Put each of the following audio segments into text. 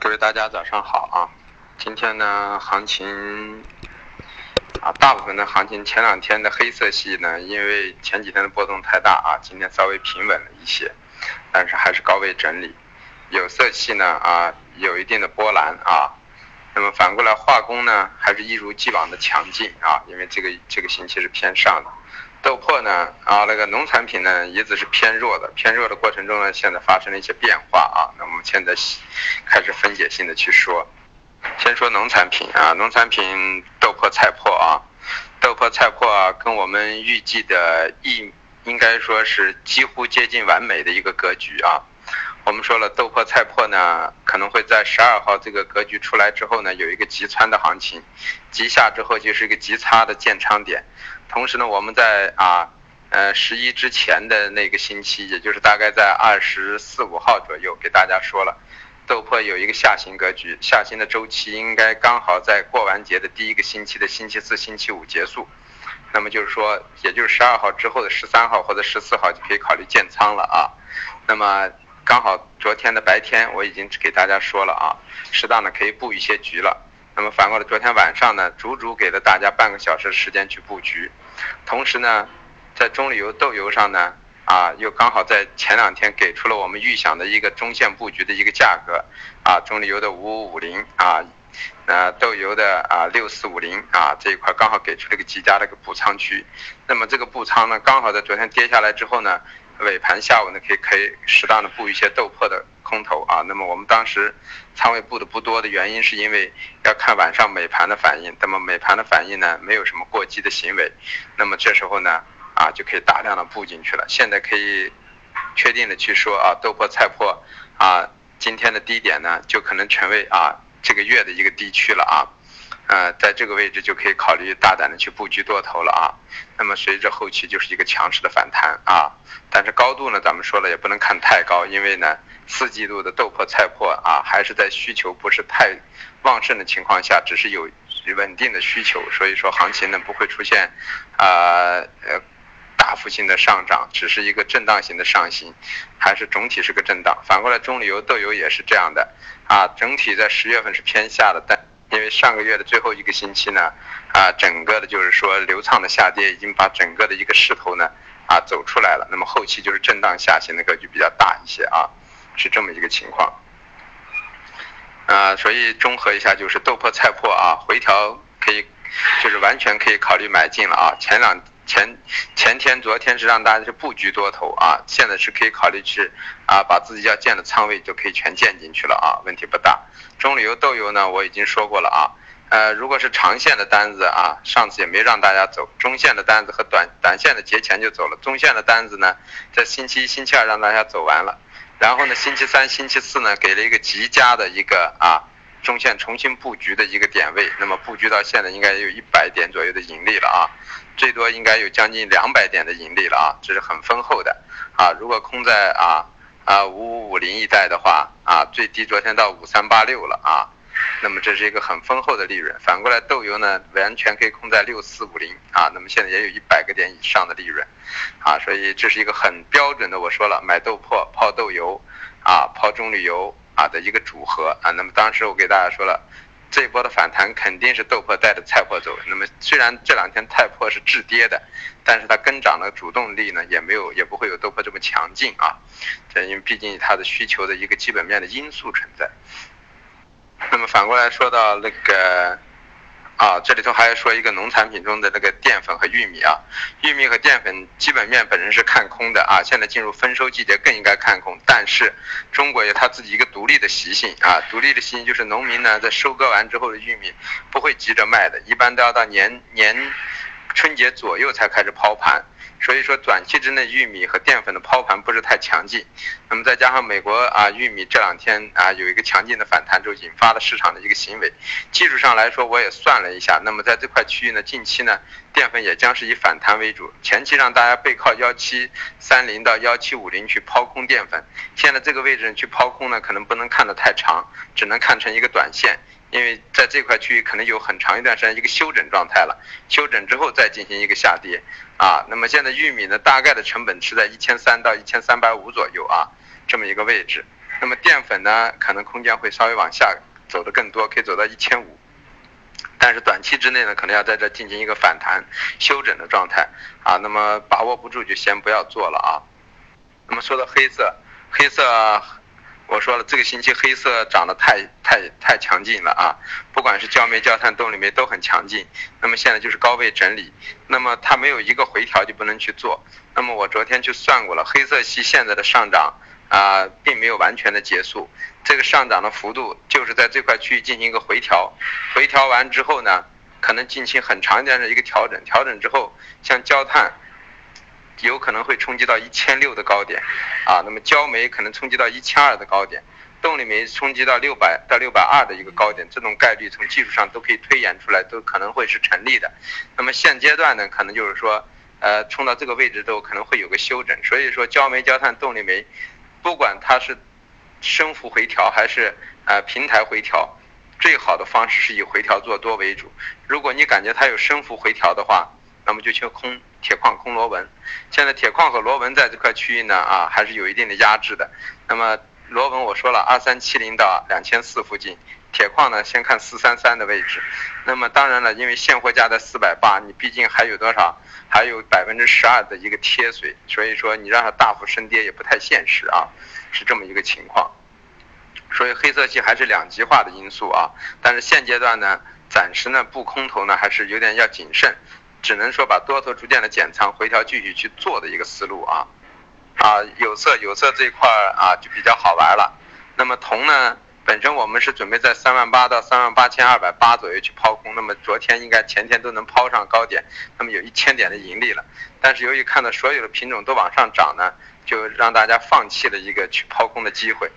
各位大家早上好啊！今天呢，行情啊，大部分的行情前两天的黑色系呢，因为前几天的波动太大啊，今天稍微平稳了一些，但是还是高位整理。有色系呢啊，有一定的波澜啊。那么反过来，化工呢，还是一如既往的强劲啊，因为这个这个星期是偏上的。豆粕呢啊，那个农产品呢一直是偏弱的，偏弱的过程中呢，现在发生了一些变化啊。那我们现在开始分解性的去说，先说农产品啊，农产品豆粕、菜粕啊，豆粕、菜粕啊，跟我们预计的一应该说是几乎接近完美的一个格局啊。我们说了，豆粕、菜粕呢可能会在十二号这个格局出来之后呢，有一个急窜的行情，急下之后就是一个急差的建仓点。同时呢，我们在啊，呃十一之前的那个星期，也就是大概在二十四五号左右，给大家说了，豆粕有一个下行格局，下行的周期应该刚好在过完节的第一个星期的星期四、星期五结束。那么就是说，也就是十二号之后的十三号或者十四号就可以考虑建仓了啊。那么刚好昨天的白天我已经给大家说了啊，适当的可以布一些局了。那么反过来，昨天晚上呢，足足给了大家半个小时时间去布局。同时呢，在中旅游豆油上呢，啊，又刚好在前两天给出了我们预想的一个中线布局的一个价格，啊，中旅游的五五五零啊，呃，豆油的啊六四五零啊这一块刚好给出了一个极佳的一个补仓区。那么这个补仓呢，刚好在昨天跌下来之后呢，尾盘下午呢可以可以适当的布一些豆粕的。空头啊，那么我们当时仓位布的不多的原因，是因为要看晚上美盘的反应。那么美盘的反应呢，没有什么过激的行为，那么这时候呢，啊就可以大量的布进去了。现在可以确定的去说啊，豆粕、菜粕啊，今天的低点呢，就可能成为啊这个月的一个低区了啊。呃，在这个位置就可以考虑大胆的去布局多头了啊。那么随着后期就是一个强势的反弹啊，但是高度呢，咱们说了也不能看太高，因为呢，四季度的豆粕、菜粕啊，还是在需求不是太旺盛的情况下，只是有稳定的需求，所以说行情呢不会出现啊呃大幅性的上涨，只是一个震荡型的上行，还是总体是个震荡。反过来，中旅游豆油也是这样的啊，整体在十月份是偏下的，但。因为上个月的最后一个星期呢，啊，整个的就是说流畅的下跌已经把整个的一个势头呢，啊，走出来了。那么后期就是震荡下行的格局比较大一些啊，是这么一个情况。啊，所以综合一下就是豆粕、菜粕啊，回调可以，就是完全可以考虑买进了啊。前两前前天、昨天是让大家去布局多头啊，现在是可以考虑去啊，把自己要建的仓位就可以全建进去了啊，问题不大。中旅游豆油呢，我已经说过了啊，呃，如果是长线的单子啊，上次也没让大家走，中线的单子和短短线的节前就走了，中线的单子呢，在星期一、星期二让大家走完了，然后呢，星期三、星期四呢，给了一个极佳的一个啊，中线重新布局的一个点位，那么布局到现在应该有一百点左右的盈利了啊，最多应该有将近两百点的盈利了啊，这是很丰厚的啊，如果空在啊。啊，五五五零一带的话，啊，最低昨天到五三八六了啊，那么这是一个很丰厚的利润。反过来，豆油呢，完全可以空在六四五零啊，那么现在也有一百个点以上的利润，啊，所以这是一个很标准的，我说了，买豆粕抛豆油，啊，抛棕榈油啊的一个组合啊。那么当时我给大家说了。这一波的反弹肯定是豆粕带着菜粕走。那么虽然这两天菜粕是滞跌的，但是它跟涨的主动力呢也没有，也不会有豆粕这么强劲啊。这因为毕竟它的需求的一个基本面的因素存在。那么反过来说到那个。啊，这里头还要说一个农产品中的那个淀粉和玉米啊，玉米和淀粉基本面本身是看空的啊，现在进入丰收季节更应该看空。但是中国有它自己一个独立的习性啊，独立的习性就是农民呢在收割完之后的玉米不会急着卖的，一般都要到年年春节左右才开始抛盘。所以说，短期之内玉米和淀粉的抛盘不是太强劲，那么再加上美国啊玉米这两天啊有一个强劲的反弹，就引发了市场的一个行为。技术上来说，我也算了一下，那么在这块区域呢，近期呢淀粉也将是以反弹为主，前期让大家背靠幺七三零到幺七五零去抛空淀粉，现在这个位置去抛空呢，可能不能看得太长，只能看成一个短线。因为在这块区域可能有很长一段时间一个休整状态了，休整之后再进行一个下跌啊。那么现在玉米呢，大概的成本是在一千三到一千三百五左右啊，这么一个位置。那么淀粉呢，可能空间会稍微往下走的更多，可以走到一千五。但是短期之内呢，可能要在这进行一个反弹休整的状态啊。那么把握不住就先不要做了啊。那么说到黑色，黑色。我说了，这个星期黑色涨得太太太强劲了啊！不管是焦煤、焦炭、动力煤都很强劲。那么现在就是高位整理，那么它没有一个回调就不能去做。那么我昨天去算过了，黑色系现在的上涨啊，并没有完全的结束。这个上涨的幅度就是在这块区域进行一个回调，回调完之后呢，可能进行很长时间的一个调整，调整之后，像焦炭。有可能会冲击到一千六的高点，啊，那么焦煤可能冲击到一千二的高点，动力煤冲击到六百到六百二的一个高点，这种概率从技术上都可以推演出来，都可能会是成立的。那么现阶段呢，可能就是说，呃，冲到这个位置之后可能会有个休整，所以说焦煤、焦炭、动力煤，不管它是升幅回调还是呃平台回调，最好的方式是以回调做多为主。如果你感觉它有升幅回调的话，那么就去空铁矿、空螺纹。现在铁矿和螺纹在这块区域呢，啊，还是有一定的压制的。那么螺纹我说了，二三七零到两千四附近；铁矿呢，先看四三三的位置。那么当然了，因为现货价在四百八，你毕竟还有多少？还有百分之十二的一个贴水，所以说你让它大幅升跌也不太现实啊，是这么一个情况。所以黑色系还是两极化的因素啊。但是现阶段呢，暂时呢不空头呢，还是有点要谨慎。只能说把多头逐渐的减仓回调，继续去做的一个思路啊，啊，有色有色这一块啊就比较好玩了。那么铜呢，本身我们是准备在三万八到三万八千二百八左右去抛空，那么昨天应该前天都能抛上高点，那么有一千点的盈利了。但是由于看到所有的品种都往上涨呢，就让大家放弃了一个去抛空的机会。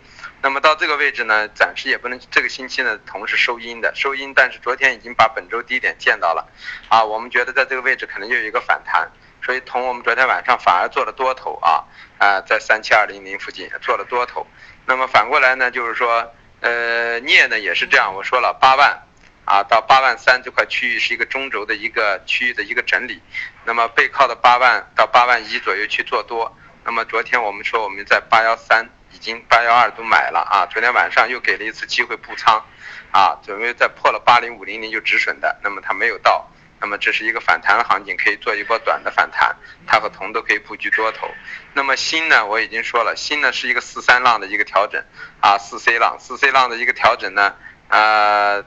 那么到这个位置呢，暂时也不能。这个星期呢，铜是收阴的，收阴。但是昨天已经把本周低点见到了，啊，我们觉得在这个位置可能又有一个反弹，所以铜我们昨天晚上反而做了多头啊，啊，在三七二零零附近做了多头。那么反过来呢，就是说，呃，镍呢也是这样，我说了八万，啊，到八万三这块区域是一个中轴的一个区域的一个整理，那么背靠的八万到八万一左右去做多。那么昨天我们说我们在八幺三。已经八幺二都买了啊，昨天晚上又给了一次机会布仓，啊，准备再破了八零五零零就止损的，那么它没有到，那么这是一个反弹的行情，可以做一波短的反弹，它和铜都可以布局多头。那么锌呢，我已经说了，锌呢是一个四三浪的一个调整，啊，四 C 浪，四 C 浪的一个调整呢，呃，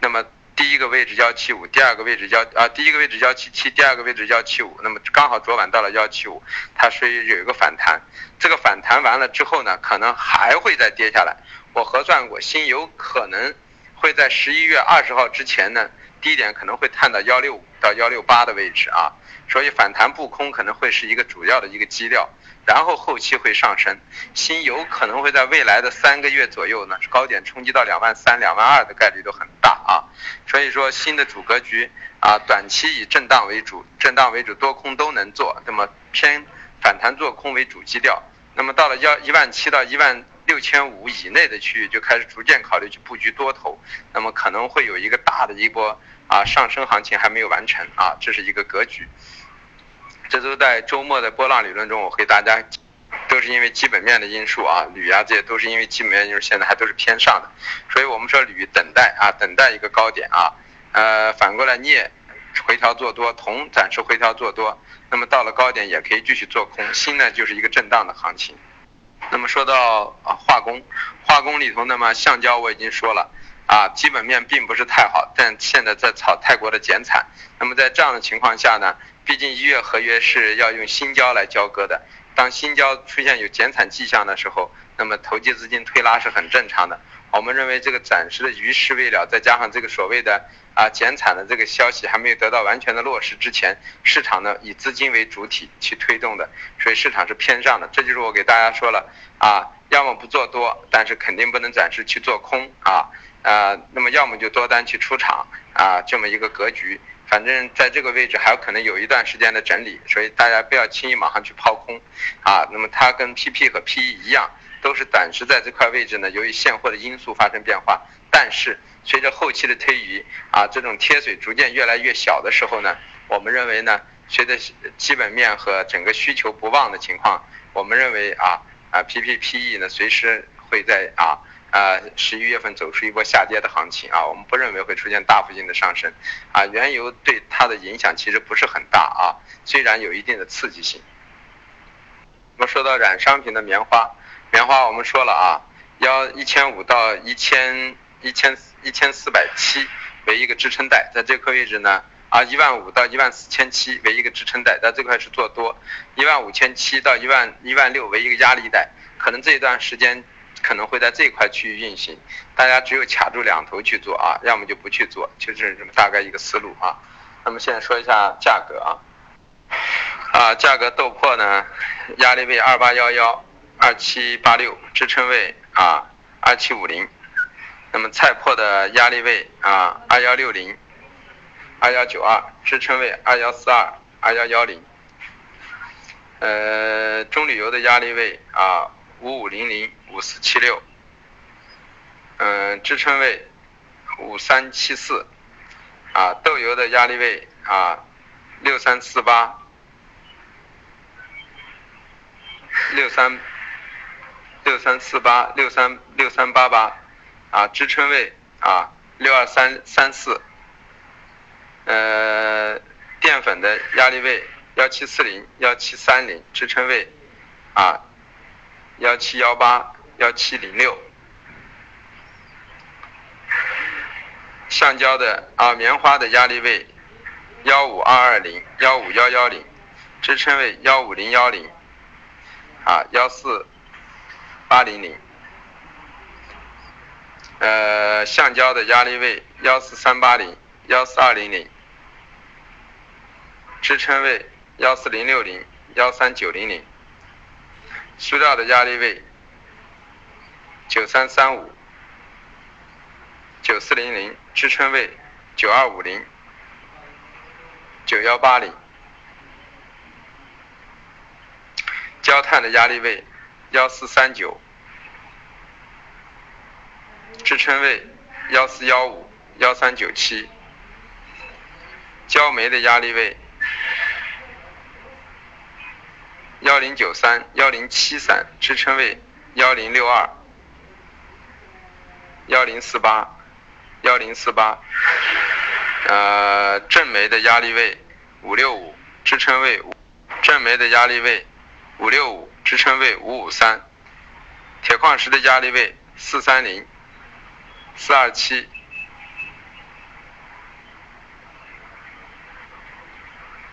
那么。第一个位置幺七五，第二个位置幺啊，第一个位置幺七七，第二个位置幺七五，那么刚好昨晚到了幺七五，它是有一个反弹，这个反弹完了之后呢，可能还会再跌下来。我核算过，新有可能会在十一月二十号之前呢，低点可能会探到幺六五到幺六八的位置啊，所以反弹不空可能会是一个主要的一个基调。然后后期会上升，新有可能会在未来的三个月左右呢，高点冲击到两万三、两万二的概率都很大啊。所以说新的主格局啊，短期以震荡为主，震荡为主，多空都能做，那么偏反弹做空为主基调。那么到了幺一万七到一万六千五以内的区域，就开始逐渐考虑去布局多头，那么可能会有一个大的一波啊上升行情还没有完成啊，这是一个格局。这都在周末的波浪理论中，我给大家都是因为基本面的因素啊，铝啊这些都是因为基本面因素，现在还都是偏上的，所以我们说铝等待啊，等待一个高点啊，呃，反过来镍回调做多，铜暂时回调做多，那么到了高点也可以继续做空，锌呢就是一个震荡的行情。那么说到啊化工，化工里头那么橡胶我已经说了啊，基本面并不是太好，但现在在炒泰国的减产，那么在这样的情况下呢？毕竟一月合约是要用新胶来交割的，当新交出现有减产迹象的时候，那么投机资金推拉是很正常的。我们认为这个暂时的余势未了，再加上这个所谓的啊减产的这个消息还没有得到完全的落实之前，市场呢以资金为主体去推动的，所以市场是偏上的。这就是我给大家说了啊，要么不做多，但是肯定不能暂时去做空啊啊，那么要么就多单去出场啊，这么一个格局。反正在这个位置还有可能有一段时间的整理，所以大家不要轻易马上去抛空，啊，那么它跟 PP 和 PE 一样，都是暂时在这块位置呢，由于现货的因素发生变化，但是随着后期的推移，啊，这种贴水逐渐越来越小的时候呢，我们认为呢，随着基本面和整个需求不旺的情况，我们认为啊啊 PP PE 呢随时。会在啊啊十一月份走出一波下跌的行情啊，我们不认为会出现大幅性的上升啊。原油对它的影响其实不是很大啊，虽然有一定的刺激性。我们说到染商品的棉花，棉花我们说了啊，要一千五到一千一千一千四百七为一个支撑带，在这块位置呢。啊，一万五到一万四千七为一个支撑带，在这块是做多；一万五千七到一万一万六为一个压力带，可能这一段时间可能会在这块区域运行。大家只有卡住两头去做啊，要么就不去做，就是这么大概一个思路啊。那么现在说一下价格啊，啊，价格豆粕呢，压力位二八幺幺、二七八六，支撑位啊二七五零。那么菜粕的压力位啊二幺六零。二幺九二支撑位二幺四二二幺幺零，呃，中铝油的压力位啊五五零零五四七六，嗯，支撑位五三七四，啊，豆油的压力位啊六三四八六三六三四八六三六三八八，啊，支撑位啊六二三三四。呃，淀粉的压力位幺七四零幺七三零，支撑位啊幺七幺八幺七零六。橡胶的啊棉花的压力位幺五二二零幺五幺幺零，支撑位幺五零幺零啊幺四八零零。呃，橡胶的压力位幺四三八零。幺四二零零，支撑位幺四零六零幺三九零零，塑料的压力位九三三五九四零零，支撑位九二五零九幺八零，焦炭的压力位幺四三九，支撑位幺四幺五幺三九七。焦煤的压力位幺零九三幺零七三，支撑位幺零六二幺零四八幺零四八。呃，正煤的压力位五六五，支撑位正煤的压力位五六五，支撑位五五三。铁矿石的压力位四三零四二七。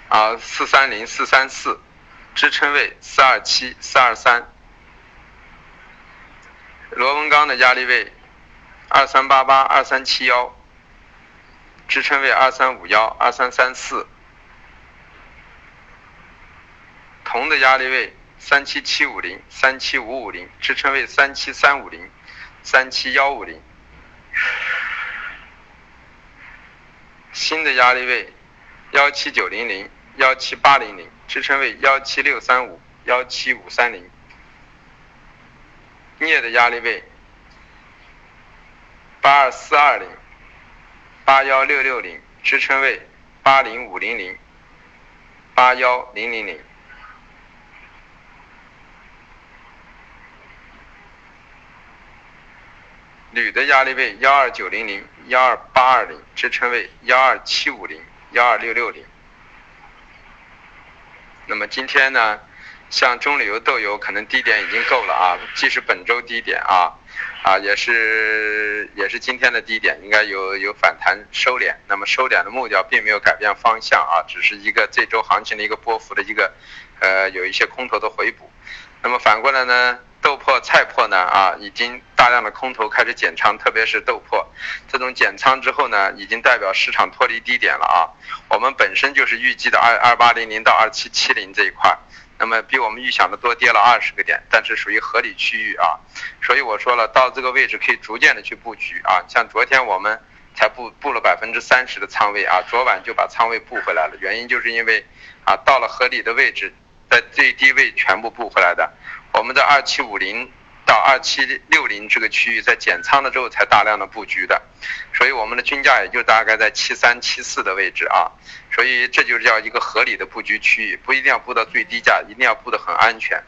啊，四三零四三四，支撑位四二七四二三。螺纹钢的压力位二三八八二三七幺，支撑位二三五幺二三三四。铜的压力位三七七五零三七五五零，支撑位三七三五零三七幺五零。锌的压力位幺七九零零。幺七八零零支撑位幺七六三五幺七五三零，镍的压力位八二四二零八幺六六零支撑位八零五零零八幺零零零，铝的压力位幺二九零零幺二八二零支撑位幺二七五零幺二六六零。那么今天呢，像中旅游、豆油可能低点已经够了啊，既是本周低点啊，啊也是也是今天的低点，应该有有反弹收敛。那么收敛的目标并没有改变方向啊，只是一个这周行情的一个波幅的一个呃有一些空头的回补。那么反过来呢？豆粕、菜粕呢？啊，已经大量的空头开始减仓，特别是豆粕，这种减仓之后呢，已经代表市场脱离低点了啊。我们本身就是预计的二二八零零到二七七零这一块，那么比我们预想的多跌了二十个点，但是属于合理区域啊。所以我说了，到这个位置可以逐渐的去布局啊。像昨天我们才布布了百分之三十的仓位啊，昨晚就把仓位布回来了，原因就是因为啊，到了合理的位置，在最低位全部布回来的。我们在二七五零到二七六零这个区域，在减仓了之后才大量的布局的，所以我们的均价也就大概在七三七四的位置啊，所以这就是叫一个合理的布局区域，不一定要布到最低价，一定要布得很安全。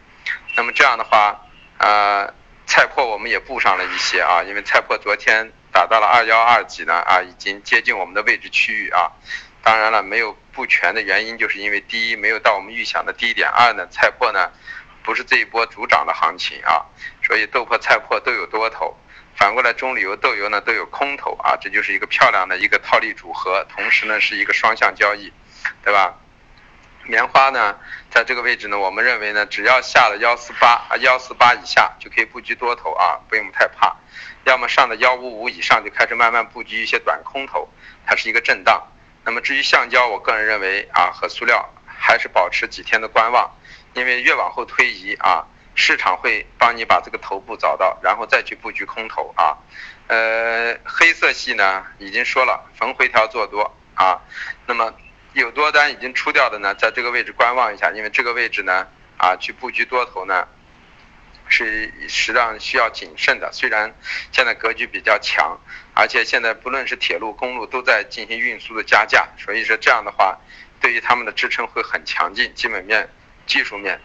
那么这样的话，呃，菜粕我们也布上了一些啊，因为菜粕昨天达到了二幺二几呢啊，已经接近我们的位置区域啊。当然了，没有布全的原因，就是因为第一没有到我们预想的低点，二呢菜粕呢不是这一波主涨的行情啊，所以豆粕、菜粕都有多头。反过来，中旅游、豆油呢都有空头啊，这就是一个漂亮的一个套利组合，同时呢是一个双向交易，对吧？棉花呢，在这个位置呢，我们认为呢，只要下了幺四八啊，幺四八以下就可以布局多头啊，不用太怕。要么上的幺五五以上就开始慢慢布局一些短空头，它是一个震荡。那么至于橡胶，我个人认为啊，和塑料还是保持几天的观望，因为越往后推移啊。市场会帮你把这个头部找到，然后再去布局空头啊。呃，黑色系呢已经说了，逢回调做多啊。那么有多单已经出掉的呢，在这个位置观望一下，因为这个位置呢啊去布局多头呢是实际上需要谨慎的。虽然现在格局比较强，而且现在不论是铁路、公路都在进行运输的加价，所以说这样的话对于他们的支撑会很强劲，基本面、技术面、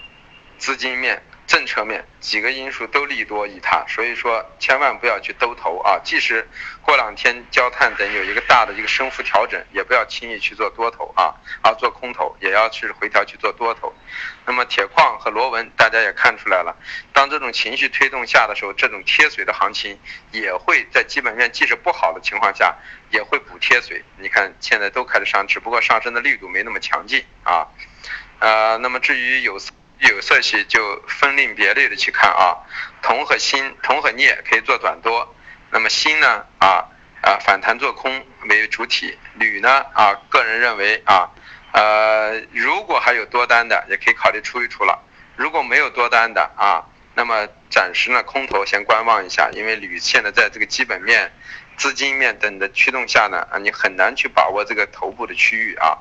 资金面。政策面几个因素都利多于它，所以说千万不要去兜头啊！即使过两天焦炭等有一个大的一个升幅调整，也不要轻易去做多头啊啊做空头，也要去回调去做多头。那么铁矿和螺纹，大家也看出来了，当这种情绪推动下的时候，这种贴水的行情也会在基本面即使不好的情况下，也会补贴水。你看现在都开始上，只不过上升的力度没那么强劲啊。呃，那么至于有。有色系就分另别类的去看啊，铜和锌、铜和镍可以做短多，那么锌呢啊啊反弹做空为主体，铝呢啊个人认为啊呃如果还有多单的也可以考虑出一出了，如果没有多单的啊，那么暂时呢空头先观望一下，因为铝现在在这个基本面、资金面等的驱动下呢啊你很难去把握这个头部的区域啊。